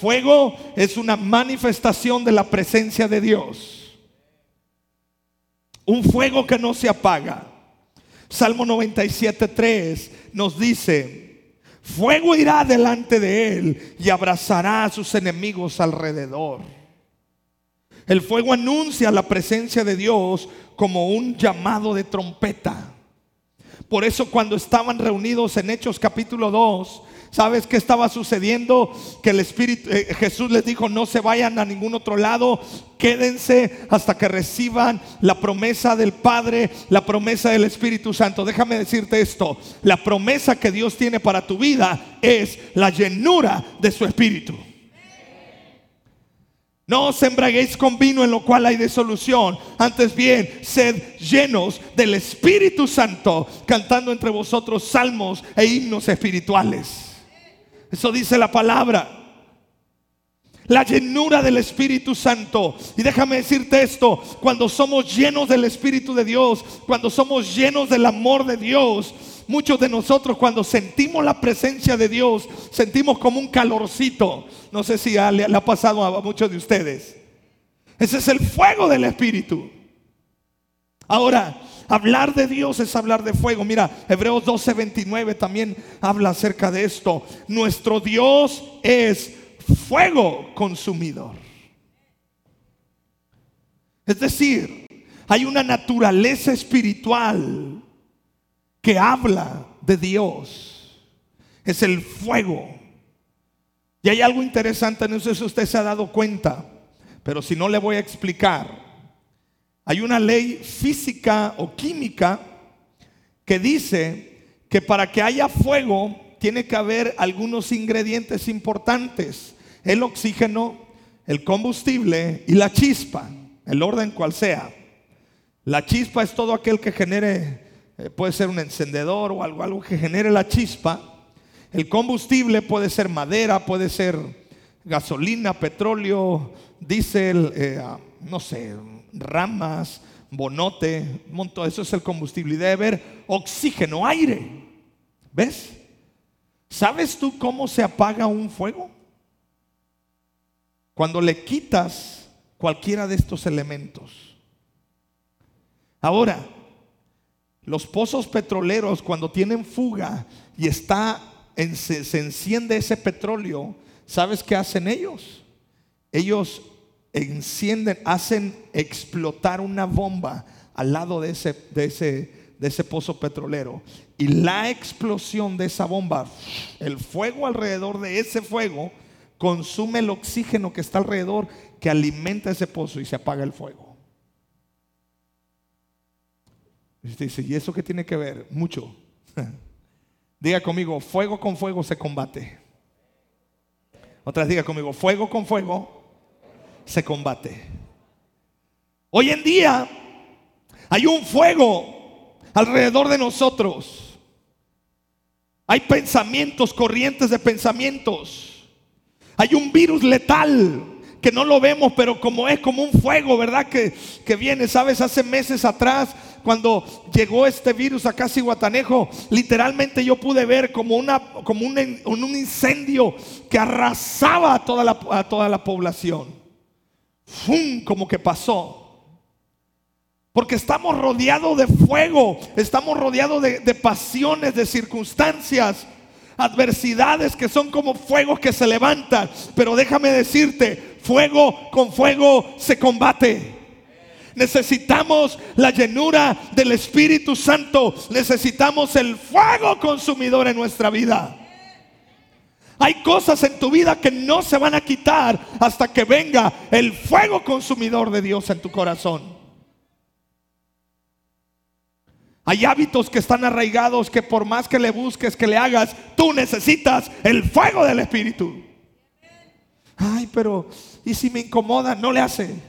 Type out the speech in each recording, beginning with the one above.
Fuego es una manifestación de la presencia de Dios. Un fuego que no se apaga. Salmo 97.3 nos dice, fuego irá delante de él y abrazará a sus enemigos alrededor. El fuego anuncia la presencia de Dios como un llamado de trompeta. Por eso cuando estaban reunidos en Hechos capítulo 2, ¿Sabes qué estaba sucediendo? Que el Espíritu, eh, Jesús les dijo, no se vayan a ningún otro lado, quédense hasta que reciban la promesa del Padre, la promesa del Espíritu Santo. Déjame decirte esto, la promesa que Dios tiene para tu vida es la llenura de su Espíritu. No os embraguéis con vino en lo cual hay disolución. Antes bien, sed llenos del Espíritu Santo, cantando entre vosotros salmos e himnos espirituales. Eso dice la palabra. La llenura del Espíritu Santo. Y déjame decirte esto, cuando somos llenos del Espíritu de Dios, cuando somos llenos del amor de Dios, muchos de nosotros cuando sentimos la presencia de Dios, sentimos como un calorcito. No sé si le, ha pasado a muchos de ustedes. Ese es el fuego del Espíritu. Ahora, Hablar de Dios es hablar de fuego. Mira, Hebreos 12:29 también habla acerca de esto. Nuestro Dios es fuego consumidor. Es decir, hay una naturaleza espiritual que habla de Dios. Es el fuego. Y hay algo interesante, no sé si usted se ha dado cuenta, pero si no le voy a explicar. Hay una ley física o química que dice que para que haya fuego tiene que haber algunos ingredientes importantes. El oxígeno, el combustible y la chispa, el orden cual sea. La chispa es todo aquel que genere, eh, puede ser un encendedor o algo, algo que genere la chispa. El combustible puede ser madera, puede ser gasolina, petróleo, diésel, eh, no sé, ramas, bonote, montón, eso es el combustible. Y debe haber oxígeno, aire. ¿Ves? ¿Sabes tú cómo se apaga un fuego? Cuando le quitas cualquiera de estos elementos. Ahora, los pozos petroleros cuando tienen fuga y está se, se enciende ese petróleo, ¿sabes qué hacen ellos? Ellos encienden, hacen explotar una bomba al lado de ese, de ese, de ese pozo petrolero. Y la explosión de esa bomba, el fuego alrededor de ese fuego, consume el oxígeno que está alrededor, que alimenta ese pozo y se apaga el fuego. Y usted dice, ¿y eso qué tiene que ver? Mucho. Diga conmigo, fuego con fuego se combate. Otras diga conmigo, fuego con fuego se combate. Hoy en día hay un fuego alrededor de nosotros. Hay pensamientos, corrientes de pensamientos. Hay un virus letal que no lo vemos, pero como es como un fuego, ¿verdad? Que, que viene, ¿sabes? Hace meses atrás, cuando llegó este virus a casi Guatanejo, literalmente yo pude ver como, una, como un, un incendio que arrasaba a toda la, a toda la población. ¡Fum! como que pasó. Porque estamos rodeados de fuego, estamos rodeados de, de, pasiones, de circunstancias, adversidades que son como fuegos que se levantan. Pero déjame decirte, fuego con fuego se combate. Necesitamos la llenura del Espíritu Santo, necesitamos el fuego consumidor en nuestra vida. Hay cosas en tu vida que no se van a quitar hasta que venga el fuego consumidor de Dios en tu corazón. Hay hábitos que están arraigados que por más que le busques, que le hagas, tú necesitas el fuego del Espíritu. Ay, pero ¿y si me incomoda? No le hace.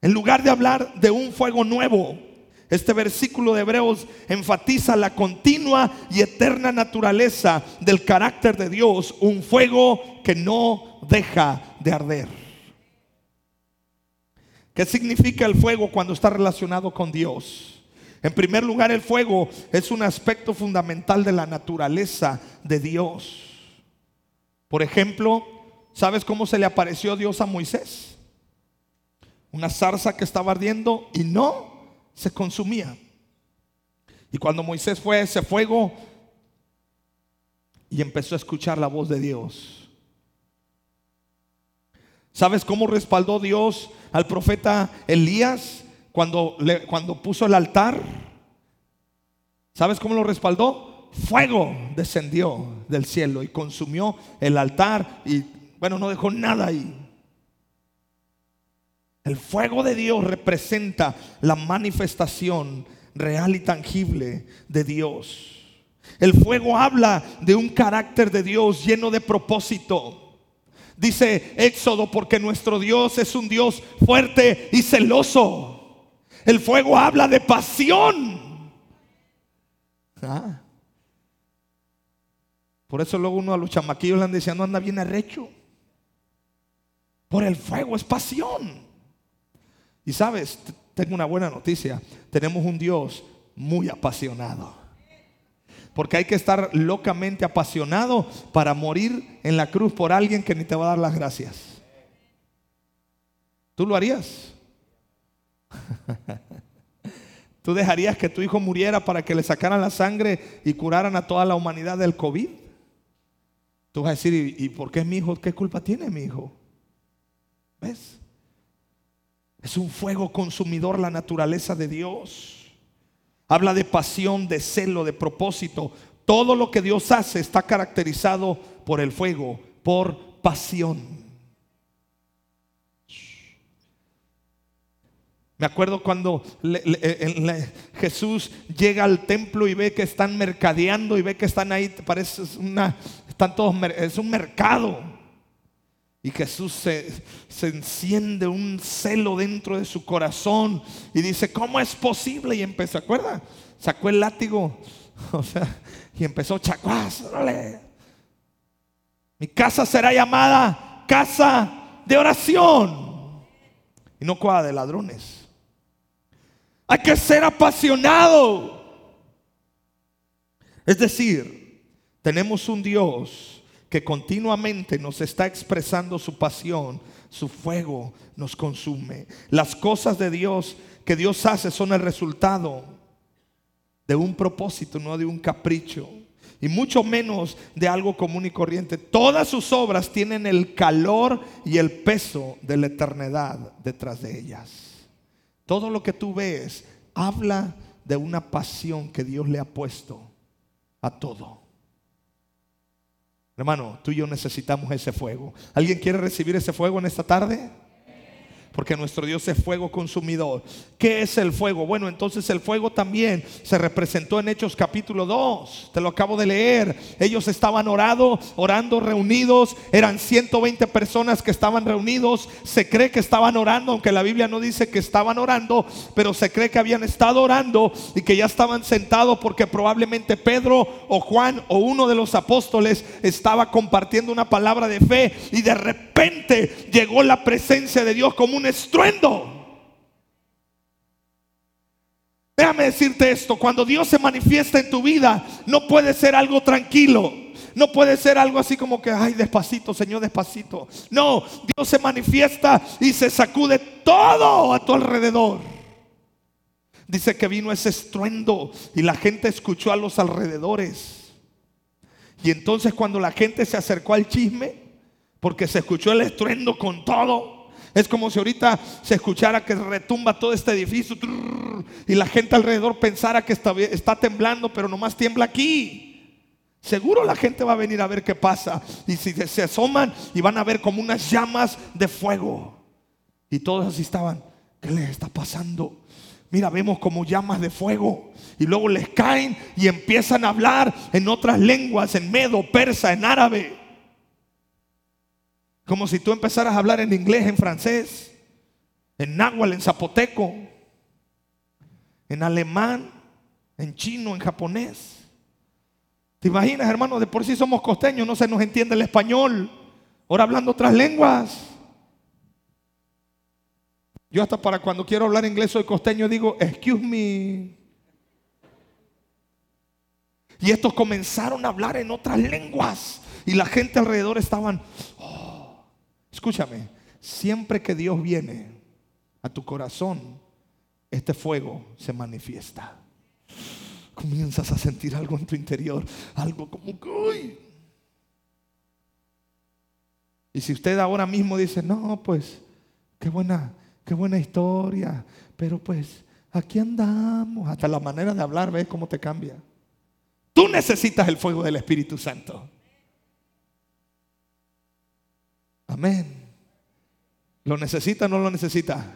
En lugar de hablar de un fuego nuevo, este versículo de Hebreos enfatiza la continua y eterna naturaleza del carácter de Dios, un fuego que no deja de arder. ¿Qué significa el fuego cuando está relacionado con Dios? En primer lugar, el fuego es un aspecto fundamental de la naturaleza de Dios. Por ejemplo, ¿sabes cómo se le apareció Dios a Moisés? Una zarza que estaba ardiendo y no se consumía. Y cuando Moisés fue a ese fuego y empezó a escuchar la voz de Dios. ¿Sabes cómo respaldó Dios al profeta Elías cuando, le, cuando puso el altar? ¿Sabes cómo lo respaldó? Fuego descendió del cielo y consumió el altar y bueno, no dejó nada ahí. El fuego de Dios representa la manifestación real y tangible de Dios. El fuego habla de un carácter de Dios lleno de propósito. Dice Éxodo, porque nuestro Dios es un Dios fuerte y celoso. El fuego habla de pasión. Ah. Por eso luego uno a los chamaquillos le han diciendo anda bien arrecho. Por el fuego es pasión. Y sabes, tengo una buena noticia. Tenemos un Dios muy apasionado. Porque hay que estar locamente apasionado para morir en la cruz por alguien que ni te va a dar las gracias. ¿Tú lo harías? ¿Tú dejarías que tu hijo muriera para que le sacaran la sangre y curaran a toda la humanidad del COVID? Tú vas a decir, ¿y, por qué mi hijo? ¿Qué culpa tiene mi hijo? ¿Ves? Es un fuego consumidor la naturaleza de Dios. Habla de pasión, de celo, de propósito. Todo lo que Dios hace está caracterizado por el fuego, por pasión. Me acuerdo cuando Jesús llega al templo y ve que están mercadeando y ve que están ahí, parece una, están todos, es un mercado. Y Jesús se, enciende un celo dentro de su corazón y dice, ¿cómo es posible? Y empezó, ¿se acuerda? Sacó el látigo, o sea, y empezó, chacuás, Mi casa será llamada casa de oración y no cuadra de ladrones. Hay que ser apasionado. Es decir, tenemos un Dios que continuamente nos está expresando su pasión, su fuego nos consume. Las cosas de Dios que Dios hace son el resultado de un propósito, no de un capricho. Y mucho menos de algo común y corriente. Todas sus obras tienen el calor y el peso de la eternidad detrás de ellas. Todo lo que tú ves habla de una pasión que Dios le ha puesto a todo. Hermano, tú y yo necesitamos ese fuego. ¿Alguien quiere recibir ese fuego en esta tarde? Porque nuestro Dios es fuego consumidor. ¿Qué es el fuego? Bueno, entonces el fuego también se representó en Hechos capítulo 2. Te lo acabo de leer. Ellos estaban orando, orando reunidos. Eran 120 personas que estaban reunidos. Se cree que estaban orando, aunque la Biblia no dice que estaban orando, pero se cree que habían estado orando y que ya estaban sentados porque probablemente Pedro o Juan o uno de los apóstoles estaba compartiendo una palabra de fe y de repente llegó la presencia de Dios como un estruendo. Déjame decirte esto, cuando Dios se manifiesta en tu vida, no puede ser algo tranquilo. No puede ser algo así como que, ay, despacito, Señor, despacito. No, Dios se manifiesta y se sacude todo a tu alrededor. Dice que vino ese estruendo y la gente escuchó a los alrededores. Y entonces cuando la gente se acercó al chisme, porque se escuchó el estruendo con todo, es como si ahorita se escuchara que retumba todo este edificio y la gente alrededor pensara que está, está temblando, pero nomás tiembla aquí. Seguro la gente va a venir a ver qué pasa. Y si se asoman y van a ver como unas llamas de fuego. Y todos así estaban, ¿qué les está pasando? Mira, vemos como llamas de fuego. Y luego les caen y empiezan a hablar en otras lenguas, en medo, persa, en árabe. Como si tú empezaras a hablar en inglés, en francés, en náhuatl, en zapoteco, en alemán, en chino, en japonés. ¿Te imaginas, hermano? De por sí somos costeños, no se nos entiende el español. Ahora hablando otras lenguas. Yo hasta para cuando quiero hablar inglés soy costeño digo, excuse me. Y estos comenzaron a hablar en otras lenguas. Y la gente alrededor estaban, oh". Escúchame, siempre que Dios viene a tu corazón, este fuego se manifiesta. Comienzas a sentir algo en tu interior, algo como que, Y si usted ahora mismo dice, no, pues, qué buena, qué buena historia, pero pues, aquí andamos, hasta la manera de hablar, ves cómo te cambia. Tú necesitas el fuego del Espíritu Santo. Amén. ¿Lo necesita o no lo necesita?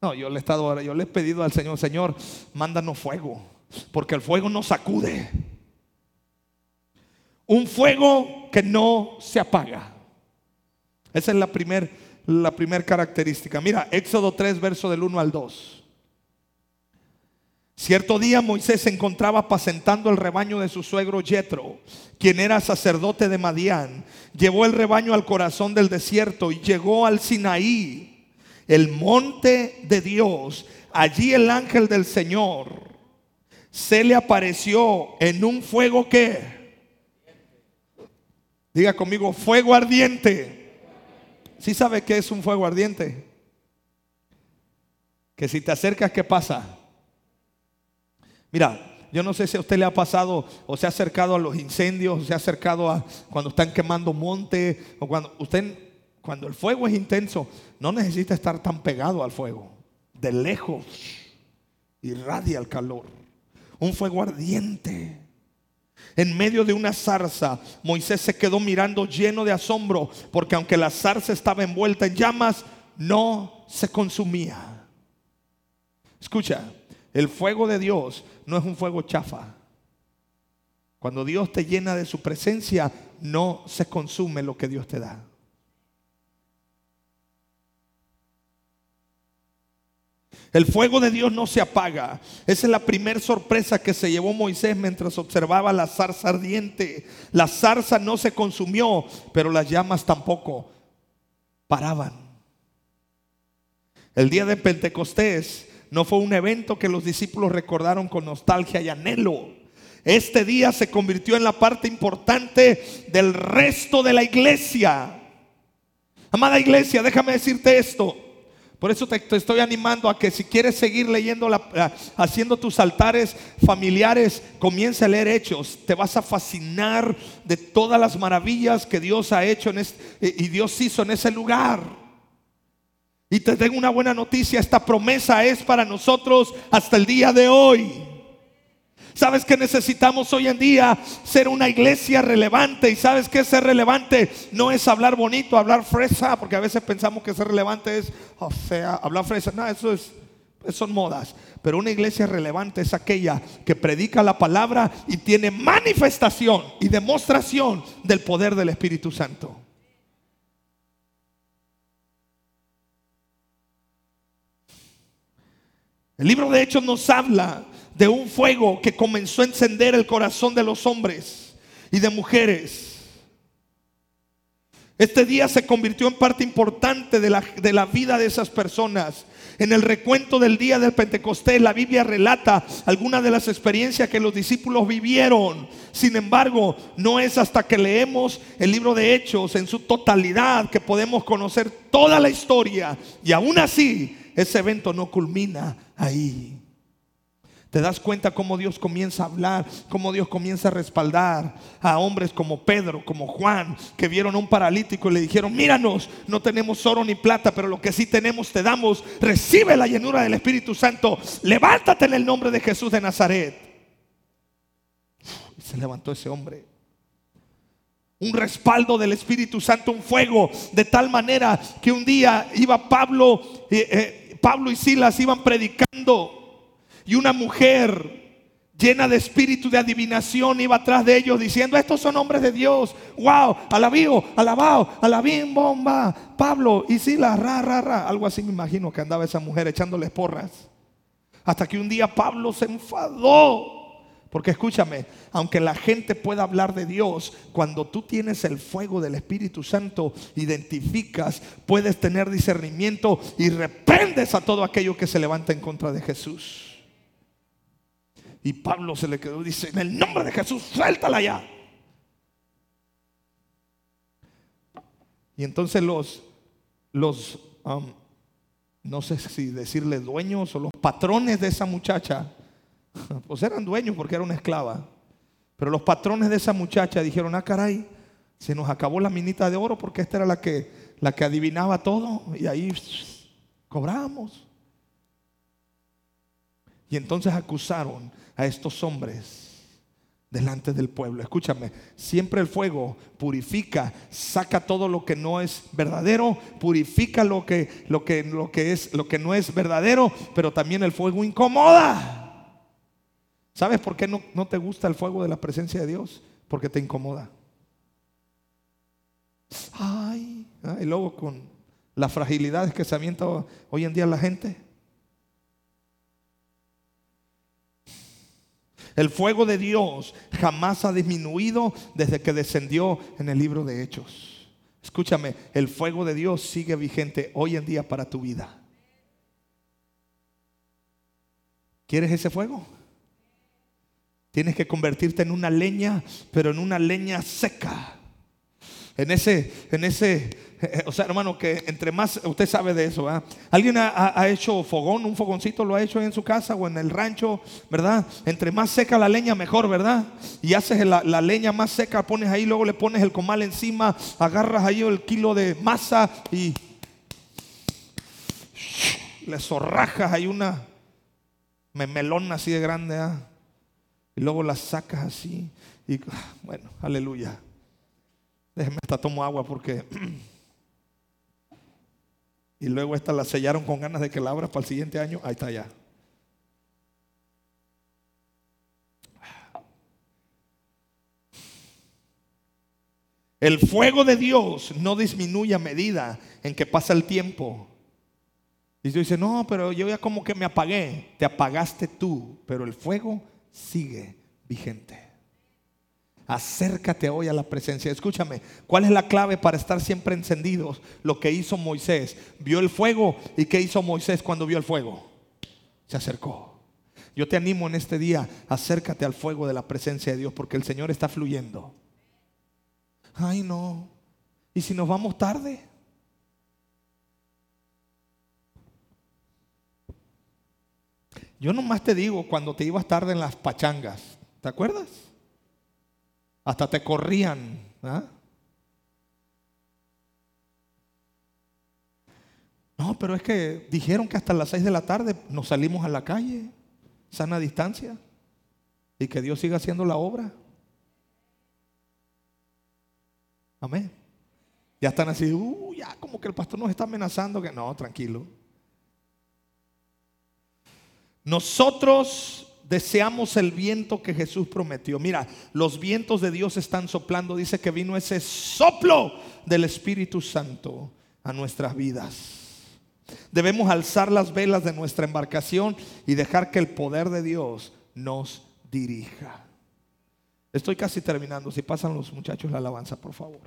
No, yo le he estado, yo le he pedido al Señor, Señor, mándanos fuego, porque el fuego nos sacude. Un fuego que no se apaga. Esa es la primera la primer característica. Mira, Éxodo 3, verso del 1 al 2. Cierto día Moisés se encontraba apacentando el rebaño de su suegro Jetro, quien era sacerdote de Madián. Llevó el rebaño al corazón del desierto y llegó al Sinaí, el monte de Dios. Allí el ángel del Señor se le apareció en un fuego que Diga conmigo, fuego ardiente. ¿Sí sabe qué es un fuego ardiente? Que si te acercas, ¿qué pasa? Mira, yo no sé si a usted le ha pasado o se ha acercado a los incendios, o se ha acercado a cuando están quemando monte, o cuando usted, cuando el fuego es intenso, no necesita estar tan pegado al fuego. De lejos irradia el calor. Un fuego ardiente. En medio de una zarza, Moisés se quedó mirando lleno de asombro, porque aunque la zarza estaba envuelta en llamas, no se consumía. Escucha, el fuego de Dios no es un fuego chafa. Cuando Dios te llena de su presencia, no se consume lo que Dios te da. El fuego de Dios no se apaga. Esa es la primera sorpresa que se llevó Moisés mientras observaba la zarza ardiente. La zarza no se consumió, pero las llamas tampoco paraban. El día de Pentecostés no fue un evento que los discípulos recordaron con nostalgia y anhelo. Este día se convirtió en la parte importante del resto de la iglesia. Amada iglesia, déjame decirte esto. Por eso te, estoy animando a que si quieres seguir leyendo, la, haciendo tus altares familiares, comience a leer hechos. Te vas a fascinar de todas las maravillas que Dios ha hecho en y Dios hizo en ese lugar. Y te tengo una buena noticia, esta promesa es para nosotros hasta el día de hoy. Sabes que necesitamos hoy en día ser una iglesia relevante. Y sabes que ser relevante no es hablar bonito, hablar fresa, porque a veces pensamos que ser relevante es, o sea, hablar fresa. No, eso es, son modas. Pero una iglesia relevante es aquella que predica la palabra y tiene manifestación y demostración del poder del Espíritu Santo. El libro de Hechos nos habla de un fuego que comenzó a encender el corazón de los hombres y de mujeres. Este día se convirtió en parte importante de la, de la, vida de esas personas. En el recuento del día del Pentecostés, la Biblia relata algunas de las experiencias que los discípulos vivieron. Sin embargo, no es hasta que leemos el libro de Hechos en su totalidad que podemos conocer toda la historia. Y aún así, ese evento no culmina ahí. Te das cuenta cómo Dios comienza a hablar, cómo Dios comienza a respaldar a hombres como Pedro, como Juan, que vieron a un paralítico y le dijeron, míranos, no tenemos oro ni plata, pero lo que sí tenemos te damos, recibe la llenura del Espíritu Santo, levántate en el nombre de Jesús de Nazaret. Y se levantó ese hombre. Un respaldo del Espíritu Santo, un fuego, de tal manera que un día iba Pablo, eh, eh, Pablo y Silas iban predicando y una mujer llena de espíritu de adivinación iba atrás de ellos diciendo, estos son hombres de Dios. Wow, alabío, alabado, alabín, bomba. Pablo y Silas, ra, ra, ra. Algo así me imagino que andaba esa mujer echándoles porras. Hasta que un día Pablo se enfadó. Porque escúchame, aunque la gente pueda hablar de Dios, cuando tú tienes el fuego del Espíritu Santo, identificas, puedes tener discernimiento y reprendes a todo aquello que se levanta en contra de Jesús. Y Pablo se le quedó dice, en el nombre de Jesús, suéltala ya. Y entonces los, los um, no sé si decirle dueños o los patrones de esa muchacha, pues eran dueños porque era una esclava. Pero los patrones de esa muchacha dijeron, ah, caray, se nos acabó la minita de oro porque esta era la que, la que adivinaba todo y ahí cobramos. Y entonces acusaron a estos hombres delante del pueblo. Escúchame, siempre el fuego purifica, saca todo lo que no es verdadero, purifica lo que, lo que, lo que, es, lo que no es verdadero, pero también el fuego incomoda. ¿Sabes por qué no, no te gusta el fuego de la presencia de Dios? Porque te incomoda. Ay, y luego con las fragilidades que se avienta hoy en día la gente. El fuego de Dios jamás ha disminuido desde que descendió en el libro de Hechos. Escúchame, el fuego de Dios sigue vigente hoy en día para tu vida. ¿Quieres ese fuego? Tienes que convertirte en una leña, pero en una leña seca. En ese, en ese, eh, o sea, hermano, que entre más, usted sabe de eso, ¿verdad? ¿Alguien ha, hecho fogón, un fogoncito lo ha hecho en su casa o en el rancho, ¿verdad? Entre más seca la leña, mejor, ¿verdad? Y haces la, la leña más seca, pones ahí, luego le pones el comal encima, agarras ahí el kilo de masa y le zorrajas ahí una memelona así de grande, ¿ah? Y luego las sacas así. Y bueno, aleluya. Déjeme hasta tomo agua porque. y luego esta la sellaron con ganas de que la abras para el siguiente año. Ahí está ya. El fuego de Dios no disminuye a medida en que pasa el tiempo. Y tú dices, no, pero yo ya como que me apagué. Te apagaste tú, pero el fuego sigue vigente. Acércate hoy a la presencia. Escúchame, ¿cuál es la clave para estar siempre encendidos? Lo que hizo Moisés. Vio el fuego y ¿qué hizo Moisés cuando vio el fuego? Se acercó. Yo te animo en este día, acércate al fuego de la presencia de Dios porque el Señor está fluyendo. Ay, no. ¿Y si nos vamos tarde? Yo nomás te digo, cuando te ibas tarde en las pachangas, ¿te acuerdas? Hasta te corrían. ¿ah? No, pero es que dijeron que hasta las seis de la tarde nos salimos a la calle, sana distancia, y que Dios siga haciendo la obra. Amén. Ya están así, uh, ya como que el pastor nos está amenazando, que no, tranquilo. Nosotros deseamos el viento que Jesús prometió. Mira, los vientos de Dios están soplando. Dice que vino ese soplo del Espíritu Santo a nuestras vidas. Debemos alzar las velas de nuestra embarcación y dejar que el poder de Dios nos dirija. Estoy casi terminando. Si pasan los muchachos la alabanza, por favor.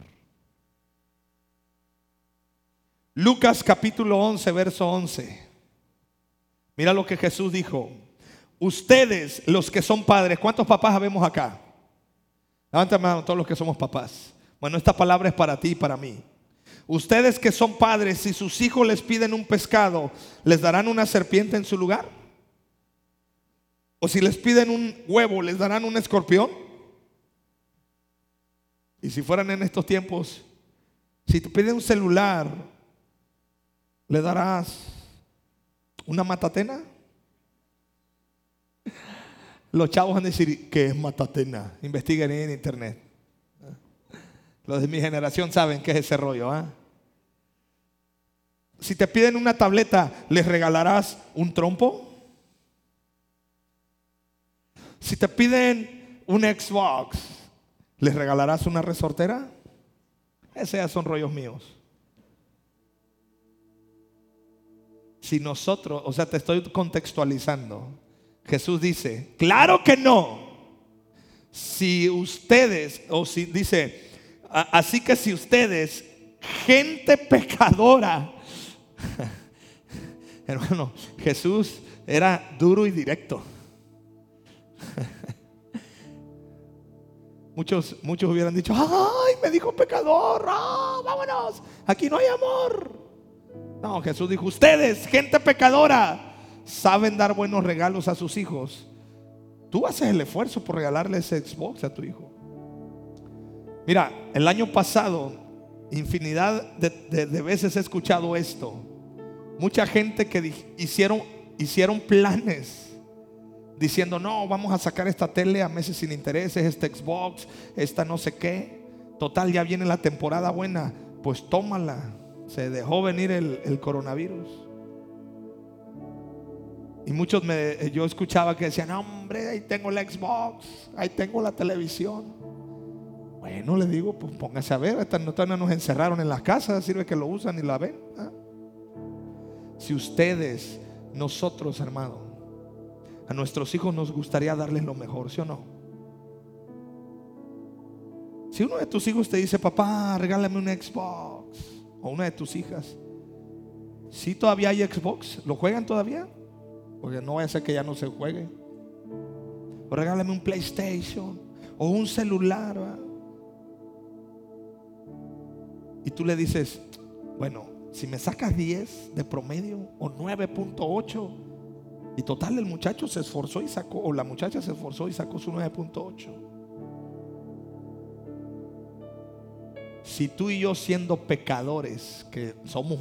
Lucas capítulo 11, verso 11. Mira lo que Jesús dijo. Ustedes, los que son padres, ¿cuántos papás habemos acá? Levántame mano todos los que somos papás. Bueno, esta palabra es para ti y para mí. Ustedes que son padres, si sus hijos les piden un pescado, ¿les darán una serpiente en su lugar? ¿O si les piden un huevo, les darán un escorpión? Y si fueran en estos tiempos, si te piden un celular, ¿le darás ¿Una matatena? Los chavos van a decir, ¿qué es matatena? Investiguen en internet. Los de mi generación saben qué es ese rollo. ¿ah? Si te piden una tableta, ¿les regalarás un trompo? Si te piden un Xbox, ¿les regalarás una resortera? Esos son rollos míos. Si nosotros, o sea, te estoy contextualizando. Jesús dice, claro que no. Si ustedes, o si dice, así que si ustedes, gente pecadora, hermano, Jesús era duro y directo. Muchos, muchos hubieran dicho, ay, me dijo pecador, ah, vámonos, aquí no hay amor. No, Jesús dijo, ustedes, gente pecadora, saben dar buenos regalos a sus hijos. Tú haces el esfuerzo por regalarle ese Xbox a tu hijo. Mira, el año pasado, infinidad de, veces he escuchado esto. Mucha gente que hicieron, hicieron planes diciendo, no, vamos a sacar esta tele a meses sin intereses, este Xbox, esta no sé qué. Total, ya viene la temporada buena. Pues tómala. Se dejó venir el, coronavirus. Y muchos me, yo escuchaba que decían, hombre, ahí tengo el Xbox, ahí tengo la televisión. Bueno, le digo, pues póngase a ver, esta no nos encerraron en las casas, sirve que lo usan y la ven. ¿ah? Si ustedes, nosotros, hermano, a nuestros hijos nos gustaría darles lo mejor, ¿sí o no? Si uno de tus hijos te dice, papá, regálame un Xbox, o una de tus hijas, si todavía hay Xbox, ¿lo juegan todavía? Porque no vaya a ser que ya no se juegue. O regálame un PlayStation, o un celular. Y tú le dices, bueno, si me sacas 10 de promedio o 9.8, y total, el muchacho se esforzó y sacó, o la muchacha se esforzó y sacó su 9.8. Si tú y yo siendo pecadores, que somos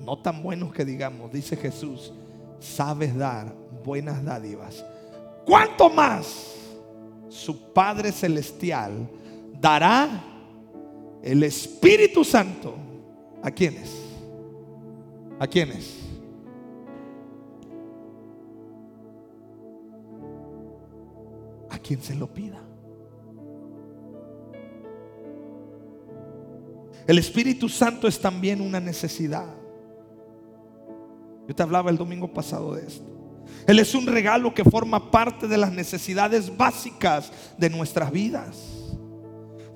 no tan buenos que digamos, dice Jesús, sabes dar buenas dádivas, ¿cuánto más su Padre Celestial dará el Espíritu Santo? ¿A quiénes? ¿A quiénes? quien se lo pida. El Espíritu Santo es también una necesidad. Yo te hablaba el domingo pasado de esto. Él es un regalo que forma parte de las necesidades básicas de nuestras vidas.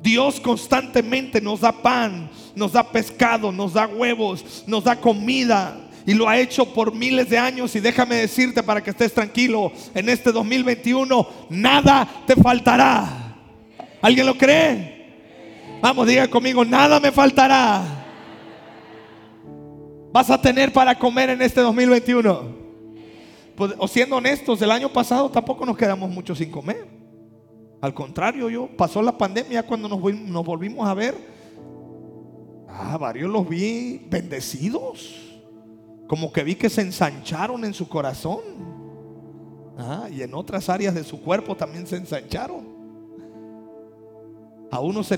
Dios constantemente nos da pan, nos da pescado, nos da huevos, nos da comida, y lo ha hecho por miles de años. Y déjame decirte para que estés tranquilo, en este 2021 nada te faltará. ¿Alguien lo cree? Vamos, diga conmigo, nada me faltará. Vas a tener para comer en este 2021. Pues, o siendo honestos, el año pasado tampoco nos quedamos mucho sin comer. Al contrario, yo pasó la pandemia cuando nos, nos volvimos a ver. Ah, varios los vi bendecidos como que vi que se ensancharon en su corazón. y en otras áreas de su cuerpo también se ensancharon. A uno se,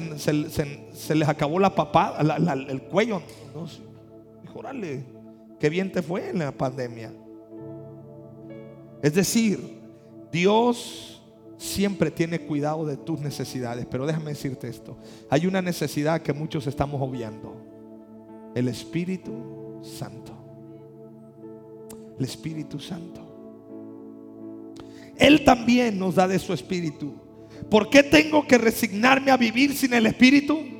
les acabó la papada, el cuello. Dijo, órale, qué bien te fue en la pandemia. Es decir, Dios siempre tiene cuidado de tus necesidades. Pero déjame decirte esto. Hay una necesidad que muchos estamos obviando. El Espíritu Santo el Espíritu Santo. Él también nos da de su Espíritu. ¿Por qué tengo que resignarme a vivir sin el Espíritu?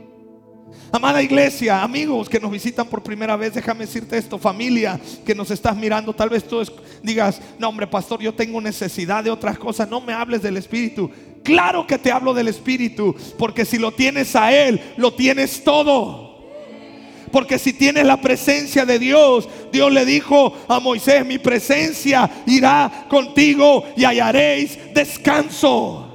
Amada iglesia, amigos que nos visitan por primera vez, déjame decirte esto, familia que nos estás mirando, tal vez tú digas, no hombre pastor, yo tengo necesidad de otras cosas, no me hables del Espíritu. Claro que te hablo del Espíritu, porque si lo tienes a Él, lo tienes todo. Porque si tienes la presencia de Dios, Dios le dijo a Moisés, mi presencia irá contigo y hallaréis descanso.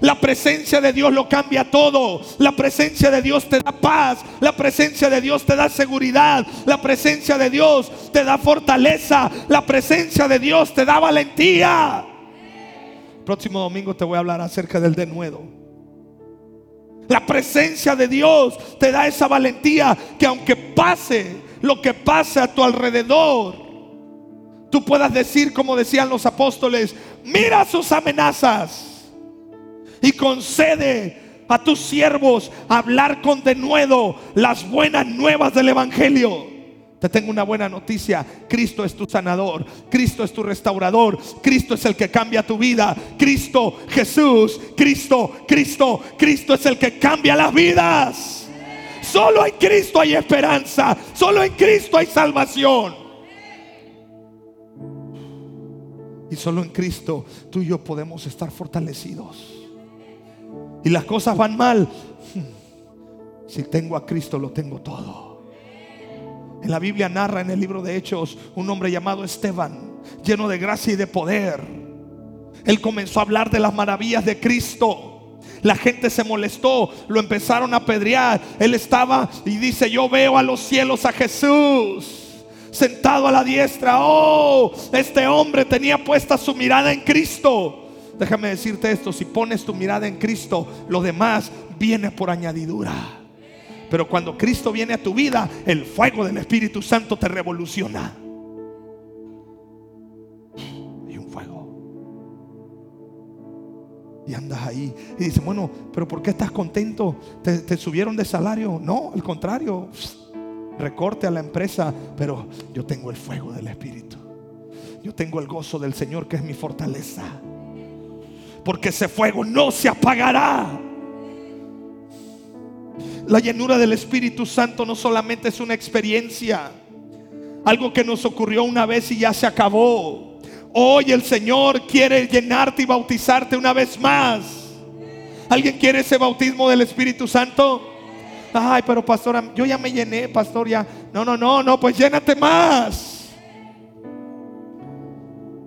La presencia de Dios lo cambia todo. La presencia de Dios te da paz. La presencia de Dios te da seguridad. La presencia de Dios te da fortaleza. La presencia de Dios te da valentía. Próximo domingo te voy a hablar acerca del denuedo. La presencia de Dios te da esa valentía que aunque pase lo que pase a tu alrededor, tú puedas decir como decían los apóstoles, mira sus amenazas y concede a tus siervos hablar con denuedo las buenas nuevas del Evangelio. Te tengo una buena noticia. Cristo es tu sanador. Cristo es tu restaurador. Cristo es el que cambia tu vida. Cristo, Jesús, Cristo, Cristo, Cristo es el que cambia las vidas. Solo en Cristo hay esperanza. Solo en Cristo hay salvación. Y solo en Cristo tú y yo podemos estar fortalecidos. Y las cosas van mal. Si tengo a Cristo lo tengo todo. En la Biblia narra en el libro de Hechos un hombre llamado Esteban, lleno de gracia y de poder. Él comenzó a hablar de las maravillas de Cristo. La gente se molestó, lo empezaron a apedrear. Él estaba y dice, yo veo a los cielos a Jesús sentado a la diestra. Oh, este hombre tenía puesta su mirada en Cristo. Déjame decirte esto, si pones tu mirada en Cristo, lo demás viene por añadidura. Pero cuando Cristo viene a tu vida, el fuego del Espíritu Santo te revoluciona. Hay un fuego. Y andas ahí y dices, bueno, pero ¿por qué estás contento? ¿Te, te subieron de salario? No, al contrario recorte a la empresa, pero yo tengo el fuego del Espíritu. Yo tengo el gozo del Señor que es mi fortaleza. Porque ese fuego no se apagará. La llenura del Espíritu Santo no solamente es una experiencia, algo que nos ocurrió una vez y ya se acabó. Hoy el Señor quiere llenarte y bautizarte una vez más. ¿Alguien quiere ese bautismo del Espíritu Santo? Ay, pero pastora, yo ya me llené, pastor, ya. No, no, no, no, pues llénate más.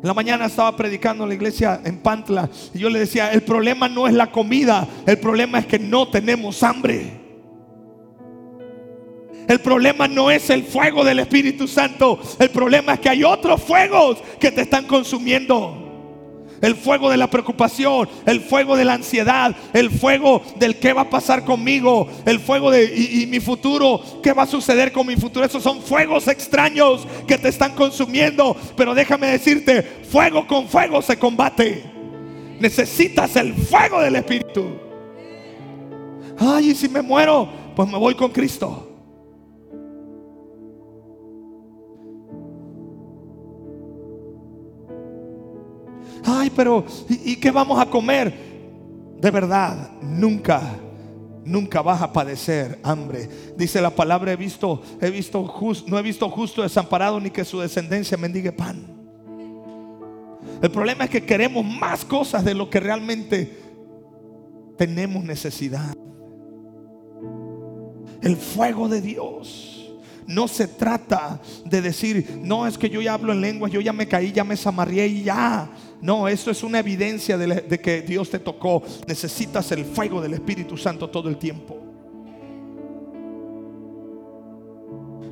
La mañana estaba predicando en la iglesia en Pantla y yo le decía, el problema no es la comida, el problema es que no tenemos hambre. El problema no es el fuego del Espíritu Santo, el problema es que hay otros fuegos que te están consumiendo el fuego de la preocupación, el fuego de la ansiedad, el fuego del qué va a pasar conmigo, el fuego de y, mi futuro, qué va a suceder con mi futuro. Esos son fuegos extraños que te están consumiendo. Pero déjame decirte, fuego con fuego se combate. Necesitas el fuego del Espíritu. Ay, y si me muero, pues me voy con Cristo. Ay, pero ¿y, qué vamos a comer? De verdad, nunca nunca vas a padecer hambre. Dice la palabra, he visto, he visto no he visto justo desamparado ni que su descendencia mendigue pan. El problema es que queremos más cosas de lo que realmente tenemos necesidad. El fuego de Dios. No se trata de decir, no es que yo ya hablo en lenguas, yo ya me caí, ya me zamarrié y ya. No, esto es una evidencia de, que Dios te tocó. Necesitas el fuego del Espíritu Santo todo el tiempo.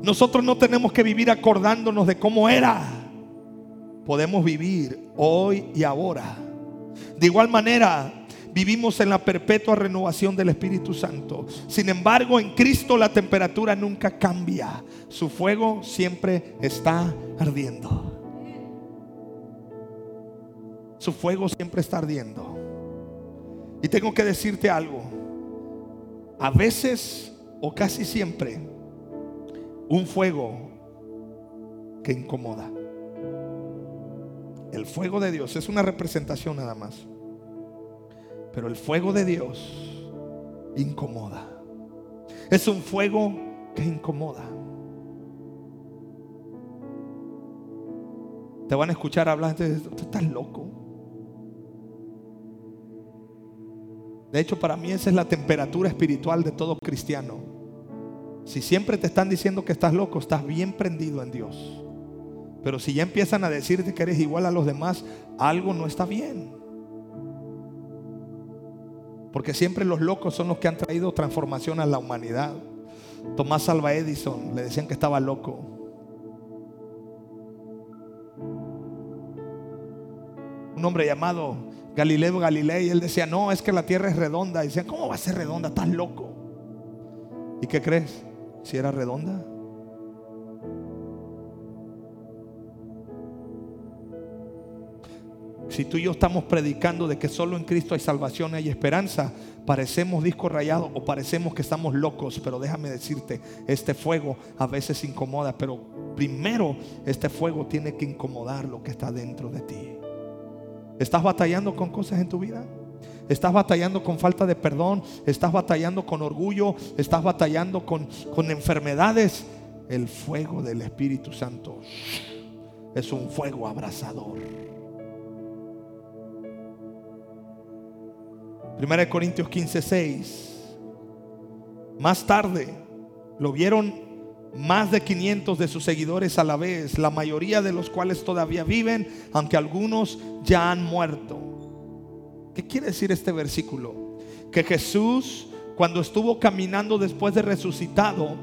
Nosotros no tenemos que vivir acordándonos de cómo era. Podemos vivir hoy y ahora. De igual manera, vivimos en la perpetua renovación del Espíritu Santo. Sin embargo, en Cristo la temperatura nunca cambia. Su fuego siempre está ardiendo. Su fuego siempre está ardiendo. Y tengo que decirte algo. A veces o casi siempre un fuego que incomoda. El fuego de Dios es una representación nada más. Pero el fuego de Dios incomoda. Es un fuego que incomoda. Te van a escuchar hablar, tú estás loco. De hecho, para mí esa es la temperatura espiritual de todo cristiano. Si siempre te están diciendo que estás loco, estás bien prendido en Dios. Pero si ya empiezan a decirte que eres igual a los demás, algo no está bien. Porque siempre los locos son los que han traído transformación a la humanidad. Tomás Alva Edison le decían que estaba loco. Un hombre llamado Galileo Galilei, él decía, no, es que la tierra es redonda. Y decían, ¿cómo va a ser redonda? Estás loco. ¿Y qué crees? Si era redonda. Si tú y yo estamos predicando de que solo en Cristo hay salvación hay esperanza, parecemos disco rayado o parecemos que estamos locos, pero déjame decirte, este fuego a veces incomoda, pero primero este fuego tiene que incomodar lo que está dentro de ti. ¿Estás batallando con cosas en tu vida? Estás batallando con falta de perdón, estás batallando con orgullo, estás batallando con, con enfermedades. El fuego del Espíritu Santo es un fuego abrasador. 1 Corintios 15, 6. Más tarde lo vieron más de 500 de sus seguidores a la vez, la mayoría de los cuales todavía viven, aunque algunos ya han muerto. ¿Qué quiere decir este versículo? Que Jesús, cuando estuvo caminando después de resucitado,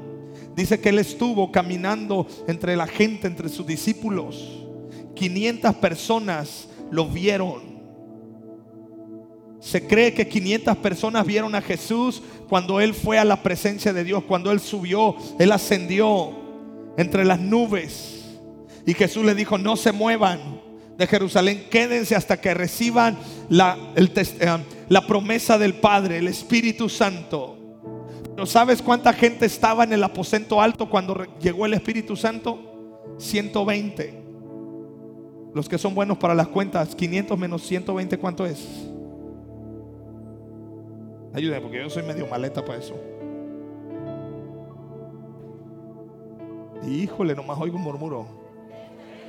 dice que él estuvo caminando entre la gente, entre sus discípulos. 500 personas lo vieron. Se cree que 500 personas vieron a Jesús cuando Él fue a la presencia de Dios, cuando Él subió, Él ascendió entre las nubes. Y Jesús le dijo, no se muevan de Jerusalén, quédense hasta que reciban la, eh, promesa del Padre, el Espíritu Santo. ¿No sabes cuánta gente estaba en el aposento alto cuando llegó el Espíritu Santo? 120. Los que son buenos para las cuentas, 500 menos 120, ¿cuánto es? Ayúdenme porque yo soy medio maleta para eso. Híjole, nomás oigo un murmuro.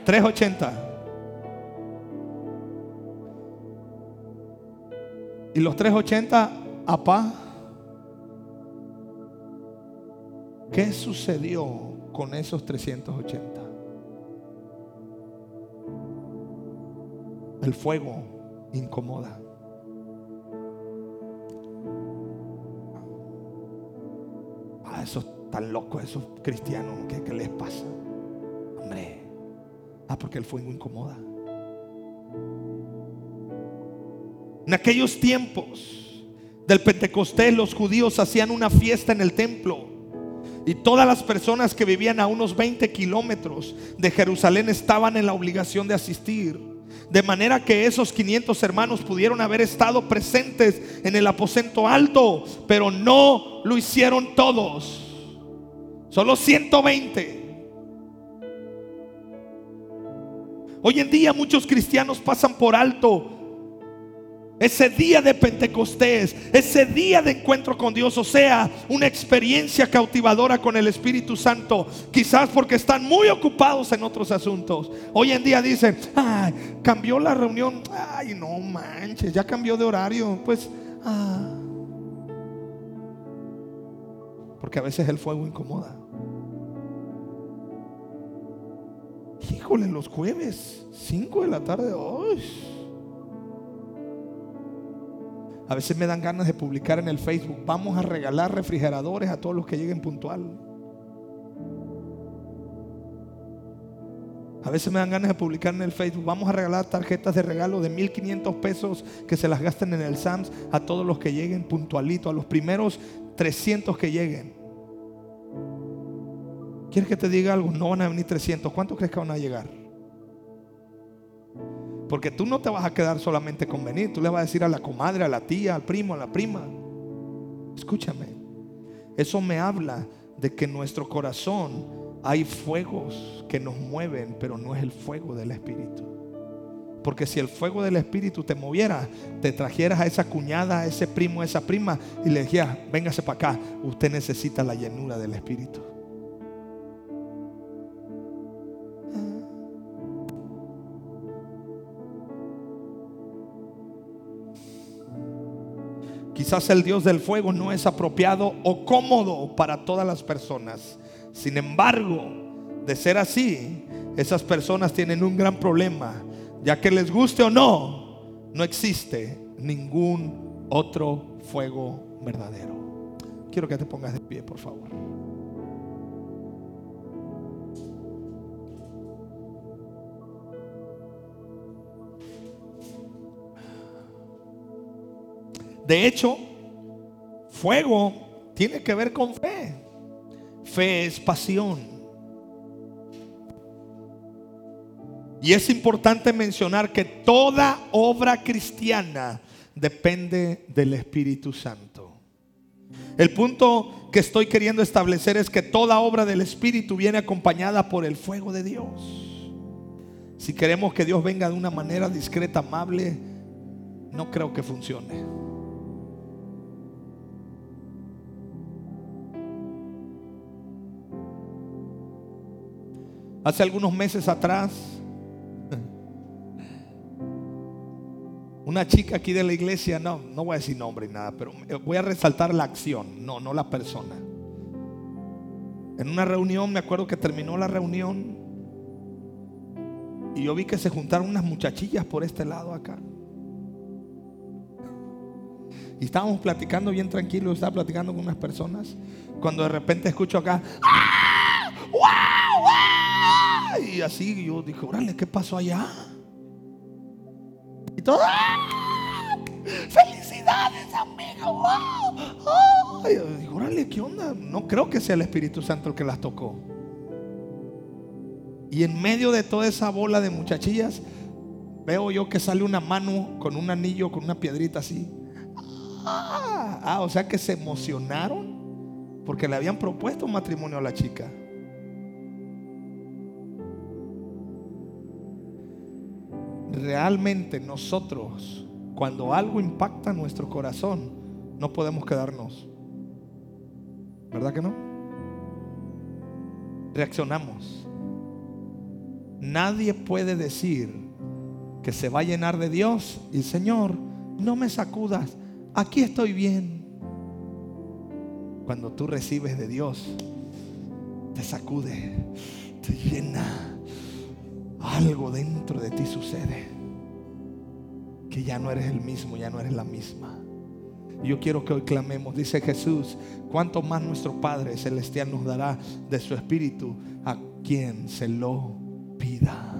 380. Y los 380, apá. ¿Qué sucedió con esos 380? El fuego incomoda. Esos tan locos, esos cristianos, ¿qué, les pasa? Hombre, ah, porque el fuego incomoda. En aquellos tiempos del Pentecostés, los judíos hacían una fiesta en el templo. Y todas las personas que vivían a unos 20 kilómetros de Jerusalén estaban en la obligación de asistir. De manera que esos 500 hermanos pudieron haber estado presentes en el aposento alto, pero no lo hicieron todos. Solo 120. Hoy en día muchos cristianos pasan por alto ese día de Pentecostés, ese día de encuentro con Dios, o sea, una experiencia cautivadora con el Espíritu Santo, quizás porque están muy ocupados en otros asuntos. Hoy en día dicen, ay, cambió la reunión, ay, no manches, ya cambió de horario, pues, ah. Porque a veces el fuego incomoda. Híjole, los jueves, 5 de la tarde, ¡ay! A veces me dan ganas de publicar en el Facebook, vamos a regalar refrigeradores a todos los que lleguen puntual. A veces me dan ganas de publicar en el Facebook, vamos a regalar tarjetas de regalo de 1500 pesos que se las gasten en el SAMS a todos los que lleguen puntualito, a los primeros 300 que lleguen. ¿Quieres que te diga algo? No van a venir 300. ¿Cuántos crees que van a llegar? Porque tú no te vas a quedar solamente con venir. Tú le vas a decir a la comadre, a la tía, al primo, a la prima. Escúchame. Eso me habla de que en nuestro corazón hay fuegos que nos mueven, pero no es el fuego del Espíritu. Porque si el fuego del Espíritu te moviera, te trajeras a esa cuñada, a ese primo, a esa prima y le dijeras, véngase para acá, usted necesita la llenura del Espíritu. Quizás el Dios del fuego no es apropiado o cómodo para todas las personas. Sin embargo, de ser así, esas personas tienen un gran problema, ya que les guste o no, no existe ningún otro fuego verdadero. Quiero que te pongas de pie, por favor. De hecho, fuego tiene que ver con fe. Fe es pasión. Y es importante mencionar que toda obra cristiana depende del Espíritu Santo. El punto que estoy queriendo establecer es que toda obra del Espíritu viene acompañada por el fuego de Dios. Si queremos que Dios venga de una manera discreta, amable, no creo que funcione. Hace algunos meses atrás, una chica aquí de la iglesia, no, no voy a decir nombre ni nada, pero voy a resaltar la acción, no, no la persona. En una reunión, me acuerdo que terminó la reunión y yo vi que se juntaron unas muchachillas por este lado acá. Y estábamos platicando bien tranquilos, estaba platicando con unas personas, cuando de repente escucho acá, ¡Ah! ¡Wow! Y así yo dije, órale, ¿qué pasó allá? Y todo, ¡Ah! felicidades amigo, wow. Dije, órale, ¿qué onda? No creo que sea el Espíritu Santo el que las tocó. Y en medio de toda esa bola de muchachillas, veo yo que sale una mano con un anillo, con una piedrita así. Ah, ah, o sea que se emocionaron porque le habían propuesto un matrimonio a la chica. Realmente nosotros, cuando algo impacta nuestro corazón, no podemos quedarnos. ¿Verdad que no? Reaccionamos. Nadie puede decir que se va a llenar de Dios y Señor, no me sacudas, aquí estoy bien. Cuando tú recibes de Dios, te sacude, te llena. Algo dentro de ti sucede. Que ya no eres el mismo, ya no eres la misma. Yo quiero que hoy clamemos, dice Jesús, cuánto más nuestro Padre Celestial nos dará de su Espíritu a quien se lo pida.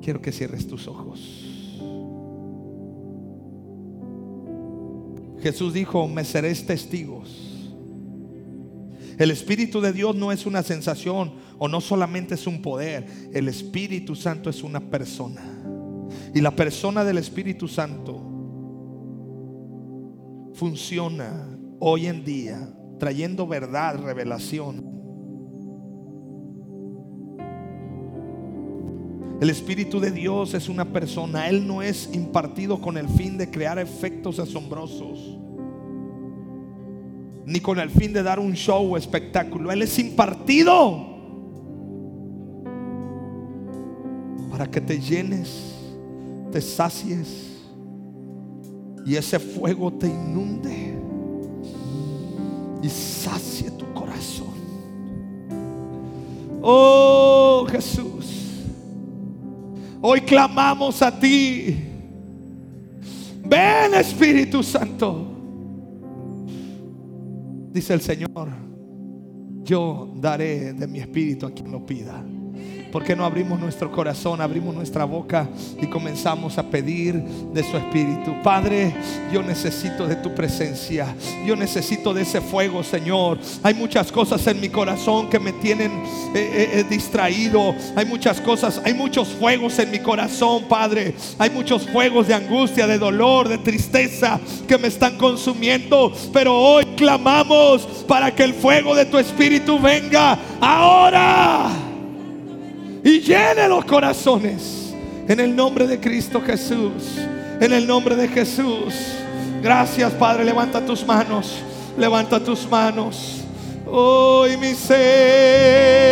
Quiero que cierres tus ojos. Jesús dijo, me seréis testigos. El Espíritu de Dios no es una sensación o no solamente es un poder. El Espíritu Santo es una persona. Y la persona del Espíritu Santo funciona hoy en día trayendo verdad, revelación. El Espíritu de Dios es una persona. Él no es impartido con el fin de crear efectos asombrosos. Ni con el fin de dar un show o espectáculo. Él es impartido para que te llenes, te sacies y ese fuego te inunde y sacie tu corazón. Oh Jesús. Hoy clamamos a ti. Ven Espíritu Santo. Dice el Señor, yo daré de mi espíritu a quien lo pida. ¿Por qué no abrimos nuestro corazón, abrimos nuestra boca y comenzamos a pedir de su espíritu? Padre, yo necesito de tu presencia. Yo necesito de ese fuego, Señor. Hay muchas cosas en mi corazón que me tienen eh, eh, eh, distraído. Hay muchas cosas, hay muchos fuegos en mi corazón, Padre. Hay muchos fuegos de angustia, de dolor, de tristeza que me están consumiendo. Pero hoy clamamos para que el fuego de tu espíritu venga ahora y llene los corazones. En el nombre de Cristo Jesús. En el nombre de Jesús. Gracias, Padre. Levanta tus manos. Levanta tus manos. Hoy mi ser.